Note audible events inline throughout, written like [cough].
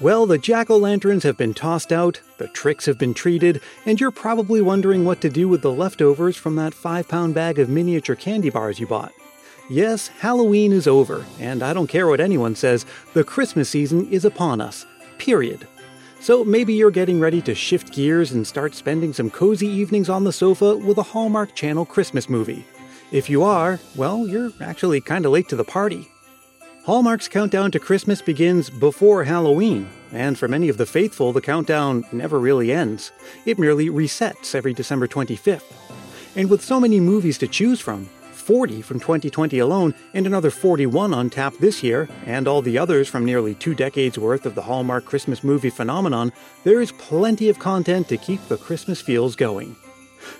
Well, the jack o' lanterns have been tossed out, the tricks have been treated, and you're probably wondering what to do with the leftovers from that five pound bag of miniature candy bars you bought. Yes, Halloween is over, and I don't care what anyone says, the Christmas season is upon us. Period. So maybe you're getting ready to shift gears and start spending some cozy evenings on the sofa with a Hallmark Channel Christmas movie. If you are, well, you're actually kind of late to the party. Hallmark's countdown to Christmas begins before Halloween, and for many of the faithful, the countdown never really ends. It merely resets every December 25th. And with so many movies to choose from, 40 from 2020 alone, and another 41 on tap this year, and all the others from nearly two decades worth of the Hallmark Christmas movie phenomenon, there is plenty of content to keep the Christmas feels going.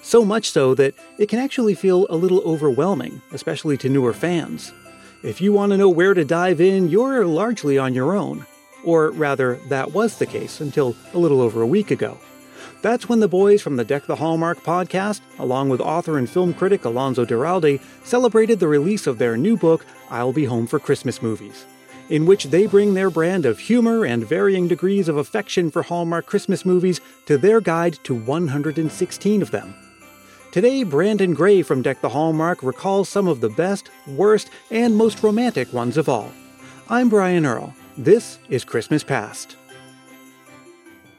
So much so that it can actually feel a little overwhelming, especially to newer fans. If you want to know where to dive in, you're largely on your own. Or rather, that was the case until a little over a week ago. That's when the boys from the Deck the Hallmark podcast, along with author and film critic Alonso Duralde, celebrated the release of their new book, I'll Be Home for Christmas Movies, in which they bring their brand of humor and varying degrees of affection for Hallmark Christmas movies to their guide to 116 of them. Today, Brandon Gray from Deck the Hallmark recalls some of the best, worst, and most romantic ones of all. I'm Brian Earl. This is Christmas Past.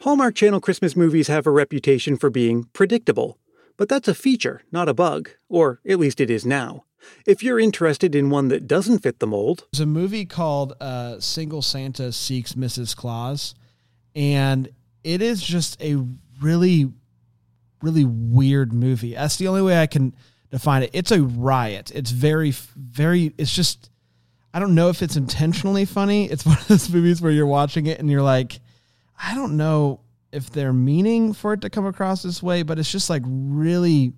Hallmark Channel Christmas movies have a reputation for being predictable, but that's a feature, not a bug, or at least it is now. If you're interested in one that doesn't fit the mold, there's a movie called uh, Single Santa Seeks Mrs. Claus, and it is just a really really weird movie. That's the only way I can define it. It's a riot. It's very, very, it's just, I don't know if it's intentionally funny. [laughs] It's one of those movies where you're watching it and you're like, I don't know if they're meaning for it to come across this way, but it's just like really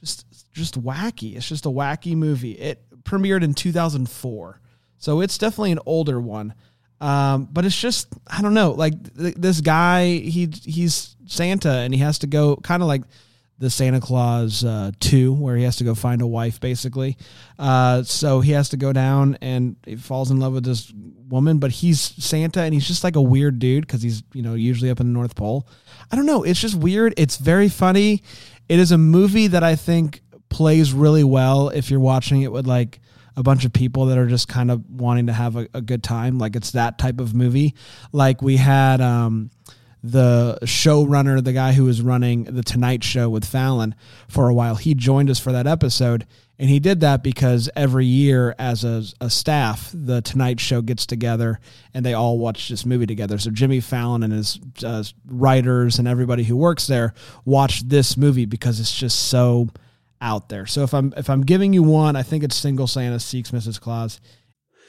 just just wacky. It's just a wacky movie. It premiered in 2004. So it's definitely an older one. Um, but it's just I don't know, like th- this guy he he's Santa and he has to go kind of like the Santa Claus uh, 2, where he has to go find a wife, basically. Uh, so he has to go down and he falls in love with this woman, but he's Santa and he's just like a weird dude because he's, you know, usually up in the North Pole. I don't know. It's just weird. It's very funny. It is a movie that I think plays really well if you're watching it with like a bunch of people that are just kind of wanting to have a, a good time. Like it's that type of movie. Like we had, um, the showrunner, the guy who was running the Tonight Show with Fallon for a while, he joined us for that episode. And he did that because every year, as a, a, staff, the Tonight Show gets together and they all watch this movie together. So Jimmy Fallon and his uh, writers and everybody who works there watch this movie because it's just so out there. So if I'm if I'm giving you one, I think it's Single Santa Seeks Mrs. Claus.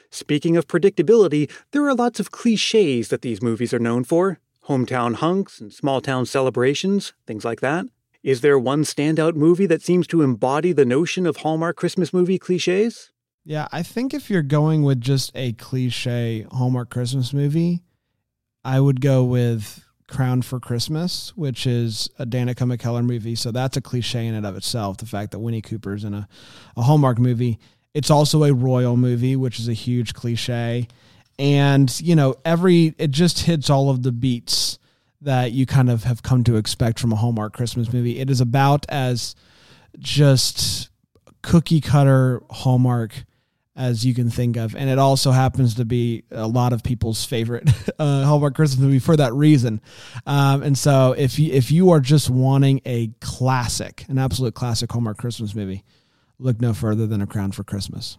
Speaking of predictability, there are lots of cliches that these movies are known for hometown hunks and small town celebrations, things like that? Is there one standout movie that seems to embody the notion of Hallmark Christmas movie cliches? Yeah, I think if you're going with just a cliche Hallmark Christmas movie, I would go with Crown for Christmas, which is a Danica McKellar movie. So that's a cliche in and of itself. The fact that Winnie Cooper's in a, a Hallmark movie. It's also a royal movie, which is a huge cliche and you know every it just hits all of the beats that you kind of have come to expect from a Hallmark Christmas movie. It is about as just cookie cutter Hallmark as you can think of, and it also happens to be a lot of people's favorite [laughs] uh, Hallmark Christmas movie for that reason. Um, and so, if you if you are just wanting a classic, an absolute classic Hallmark Christmas movie, look no further than A Crown for Christmas.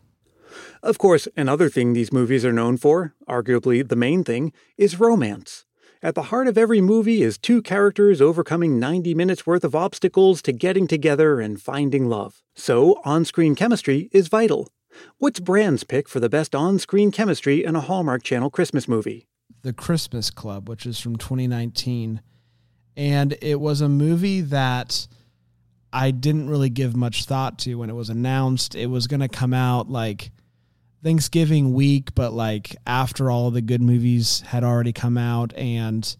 Of course, another thing these movies are known for, arguably the main thing, is romance. At the heart of every movie is two characters overcoming 90 minutes worth of obstacles to getting together and finding love. So, on screen chemistry is vital. What's Brand's pick for the best on screen chemistry in a Hallmark Channel Christmas movie? The Christmas Club, which is from 2019. And it was a movie that I didn't really give much thought to when it was announced. It was going to come out like Thanksgiving week, but like after all the good movies had already come out, and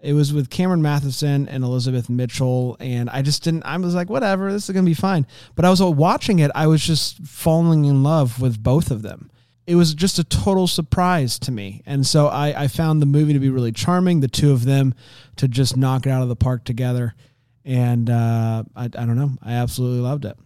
it was with Cameron Mathison and Elizabeth Mitchell, and I just didn't. I was like, whatever, this is gonna be fine. But I was watching it, I was just falling in love with both of them, it was just a total surprise to me. And so I, I found the movie to be really charming, the two of them to just knock it out of the park together. And uh, I, I don't know, I absolutely loved it.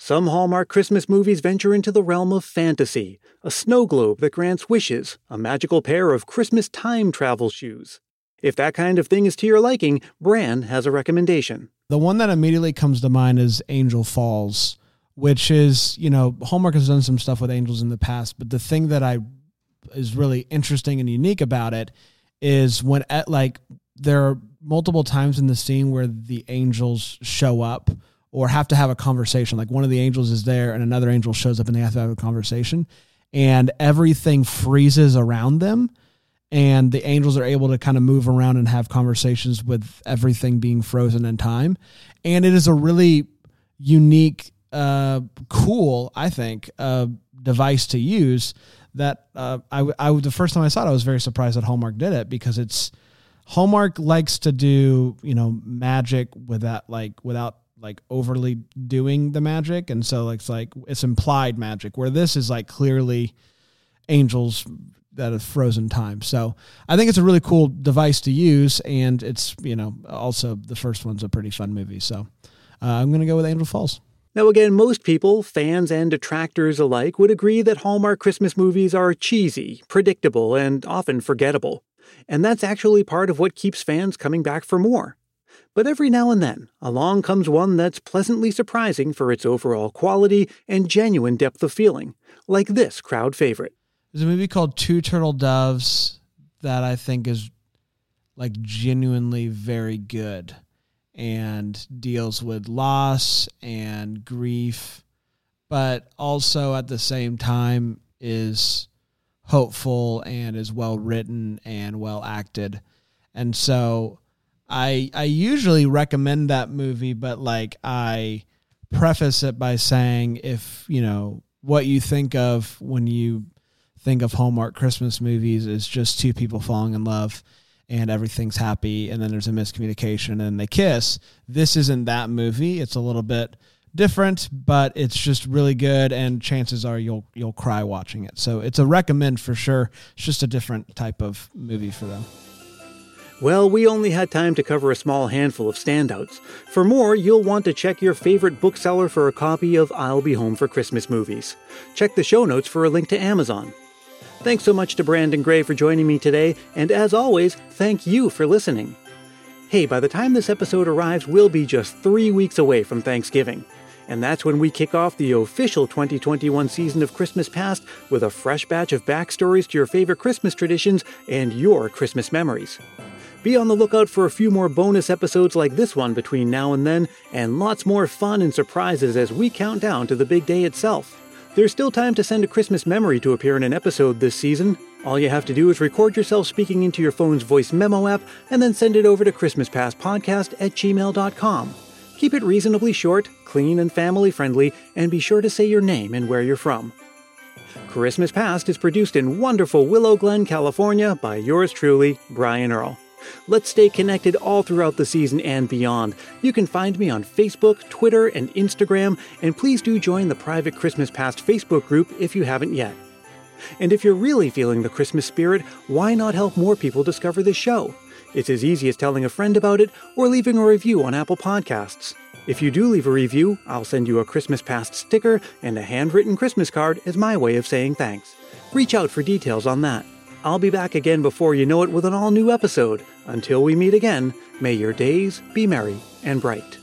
Some Hallmark Christmas movies venture into the realm of fantasy a snow globe that grants wishes, a magical pair of Christmas time travel shoes. If that kind of thing is to your liking, Bran has a recommendation. The one that immediately comes to mind is Angel Falls which is you know Hallmark has done some stuff with angels in the past, but the thing that I is really interesting and unique about it is when at like there are multiple times in the scene where the angels show up or have to have a conversation. Like one of the angels is there and another angel shows up and they have to have a conversation, and everything freezes around them. And the angels are able to kind of move around and have conversations with everything being frozen in time. And it is a really unique uh, cool, I think, uh, device to use. That uh, I, I the first time I saw it, I was very surprised that Hallmark did it because it's Hallmark likes to do you know magic without like without like overly doing the magic, and so it's like it's implied magic. Where this is like clearly angels that have frozen time. So I think it's a really cool device to use, and it's you know also the first one's a pretty fun movie. So uh, I'm gonna go with Angel Falls. Now, again, most people, fans and detractors alike, would agree that Hallmark Christmas movies are cheesy, predictable, and often forgettable. And that's actually part of what keeps fans coming back for more. But every now and then, along comes one that's pleasantly surprising for its overall quality and genuine depth of feeling, like this crowd favorite. There's a movie called Two Turtle Doves that I think is like genuinely very good and deals with loss and grief, but also at the same time is hopeful and is well written and well acted. And so I I usually recommend that movie, but like I preface it by saying if, you know, what you think of when you think of Hallmark Christmas movies is just two people falling in love and everything's happy and then there's a miscommunication and they kiss. This isn't that movie. It's a little bit different, but it's just really good and chances are you'll you'll cry watching it. So it's a recommend for sure. It's just a different type of movie for them. Well, we only had time to cover a small handful of standouts. For more, you'll want to check your favorite bookseller for a copy of I'll Be Home for Christmas movies. Check the show notes for a link to Amazon. Thanks so much to Brandon Gray for joining me today, and as always, thank you for listening. Hey, by the time this episode arrives, we'll be just three weeks away from Thanksgiving. And that's when we kick off the official 2021 season of Christmas Past with a fresh batch of backstories to your favorite Christmas traditions and your Christmas memories. Be on the lookout for a few more bonus episodes like this one between now and then, and lots more fun and surprises as we count down to the big day itself. There's still time to send a Christmas memory to appear in an episode this season. All you have to do is record yourself speaking into your phone's voice memo app and then send it over to ChristmasPastPodcast at gmail.com. Keep it reasonably short, clean, and family friendly, and be sure to say your name and where you're from. Christmas Past is produced in wonderful Willow Glen, California by yours truly, Brian Earl. Let's stay connected all throughout the season and beyond. You can find me on Facebook, Twitter, and Instagram, and please do join the private Christmas Past Facebook group if you haven't yet. And if you're really feeling the Christmas spirit, why not help more people discover this show? It's as easy as telling a friend about it or leaving a review on Apple Podcasts. If you do leave a review, I'll send you a Christmas Past sticker and a handwritten Christmas card as my way of saying thanks. Reach out for details on that. I'll be back again before you know it with an all new episode. Until we meet again, may your days be merry and bright.